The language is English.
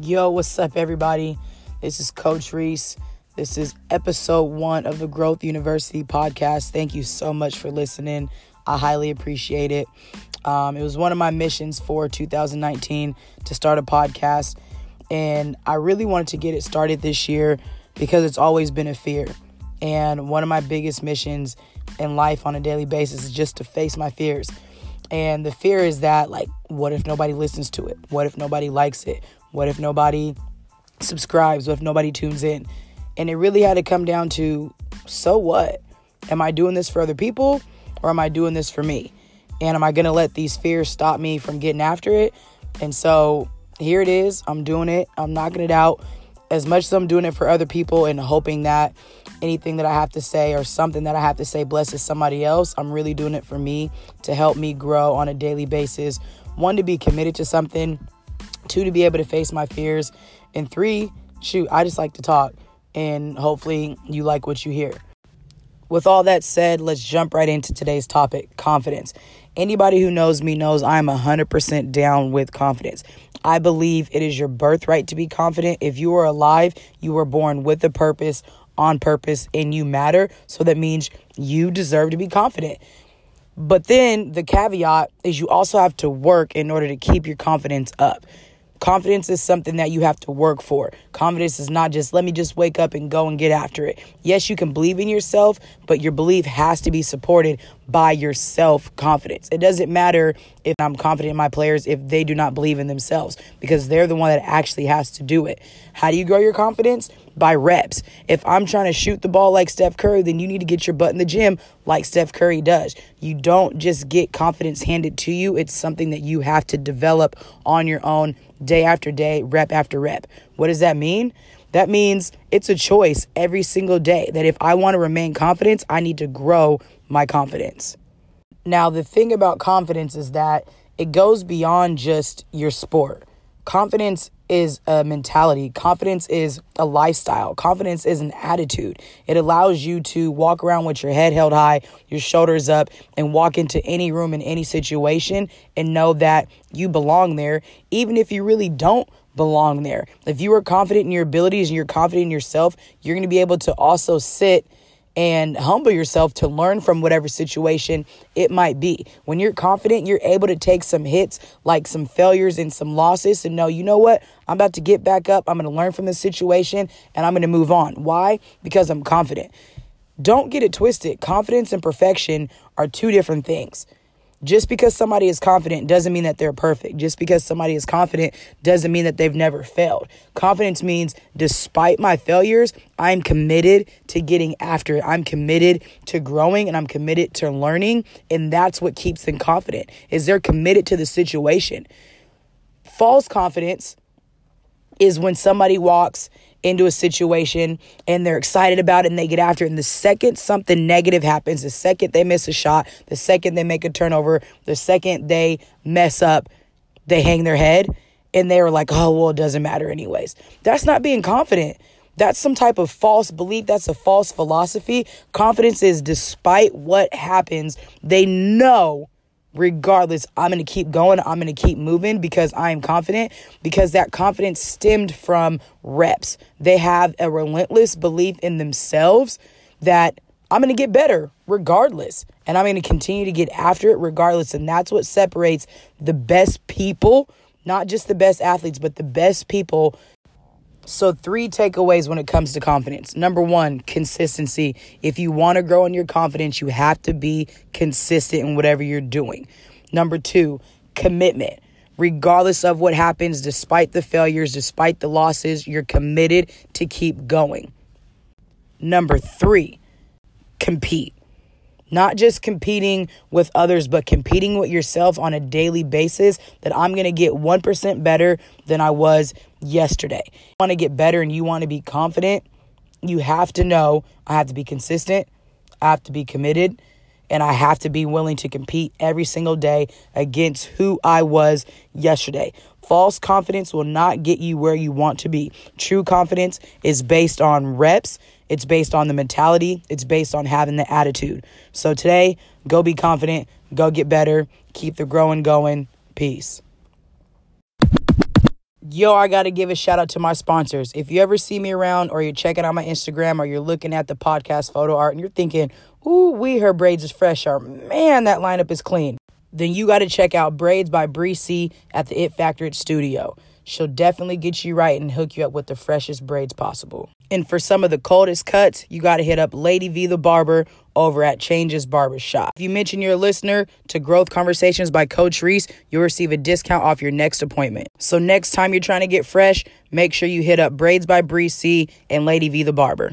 Yo, what's up, everybody? This is Coach Reese. This is episode one of the Growth University podcast. Thank you so much for listening. I highly appreciate it. Um, it was one of my missions for 2019 to start a podcast, and I really wanted to get it started this year because it's always been a fear. And one of my biggest missions in life on a daily basis is just to face my fears. And the fear is that, like, what if nobody listens to it? What if nobody likes it? What if nobody subscribes? What if nobody tunes in? And it really had to come down to so what? Am I doing this for other people or am I doing this for me? And am I going to let these fears stop me from getting after it? And so here it is. I'm doing it. I'm knocking it out as much as I'm doing it for other people and hoping that anything that I have to say or something that I have to say blesses somebody else, I'm really doing it for me to help me grow on a daily basis. One, to be committed to something, two, to be able to face my fears, and three, shoot, I just like to talk and hopefully you like what you hear. With all that said, let's jump right into today's topic confidence. Anybody who knows me knows I'm 100% down with confidence. I believe it is your birthright to be confident. If you are alive, you were born with a purpose, on purpose, and you matter. So that means you deserve to be confident. But then the caveat is you also have to work in order to keep your confidence up. Confidence is something that you have to work for. Confidence is not just let me just wake up and go and get after it. Yes, you can believe in yourself, but your belief has to be supported by your self confidence. It doesn't matter if I'm confident in my players if they do not believe in themselves because they're the one that actually has to do it. How do you grow your confidence? By reps. If I'm trying to shoot the ball like Steph Curry, then you need to get your butt in the gym like Steph Curry does. You don't just get confidence handed to you, it's something that you have to develop on your own day after day, rep after rep. What does that mean? That means it's a choice every single day that if I want to remain confident, I need to grow my confidence. Now, the thing about confidence is that it goes beyond just your sport. Confidence is a mentality. Confidence is a lifestyle. Confidence is an attitude. It allows you to walk around with your head held high, your shoulders up, and walk into any room in any situation and know that you belong there, even if you really don't belong there. If you are confident in your abilities and you're confident in yourself, you're going to be able to also sit and humble yourself to learn from whatever situation it might be. When you're confident, you're able to take some hits, like some failures and some losses, and know, you know what? I'm about to get back up. I'm going to learn from this situation and I'm going to move on. Why? Because I'm confident. Don't get it twisted. Confidence and perfection are two different things. Just because somebody is confident doesn't mean that they're perfect. Just because somebody is confident doesn't mean that they've never failed. Confidence means despite my failures, I'm committed to getting after it. I'm committed to growing and I'm committed to learning, and that's what keeps them confident. Is they're committed to the situation. False confidence is when somebody walks into a situation and they're excited about it and they get after it. And the second something negative happens, the second they miss a shot, the second they make a turnover, the second they mess up, they hang their head and they are like, oh, well, it doesn't matter anyways. That's not being confident. That's some type of false belief. That's a false philosophy. Confidence is despite what happens, they know regardless, I'm going to keep going. I'm going to keep moving because I am confident because that confidence stemmed from reps. They have a relentless belief in themselves that I'm going to get better regardless. And I'm going to continue to get after it regardless. And that's what separates the best people, not just the best athletes, but the best people so, three takeaways when it comes to confidence. Number one, consistency. If you want to grow in your confidence, you have to be consistent in whatever you're doing. Number two, commitment. Regardless of what happens, despite the failures, despite the losses, you're committed to keep going. Number three, compete not just competing with others, but competing with yourself on a daily basis that I'm going to get 1% better than I was yesterday. You want to get better and you want to be confident, you have to know I have to be consistent, I have to be committed, and I have to be willing to compete every single day against who I was yesterday. False confidence will not get you where you want to be. True confidence is based on reps, it's based on the mentality, it's based on having the attitude. So today, go be confident, go get better, keep the growing going. Peace. Yo, I got to give a shout out to my sponsors. If you ever see me around or you're checking out my Instagram or you're looking at the podcast photo art and you're thinking, ooh, we, her braids is fresh or man, that lineup is clean, then you got to check out Braids by Bree C at the It Factory Studio. She'll definitely get you right and hook you up with the freshest braids possible. And for some of the coldest cuts, you got to hit up Lady V the Barber over at Changes Barbershop. If you mention you're a listener to Growth Conversations by Coach Reese, you'll receive a discount off your next appointment. So next time you're trying to get fresh, make sure you hit up Braids by Bree C and Lady V the Barber.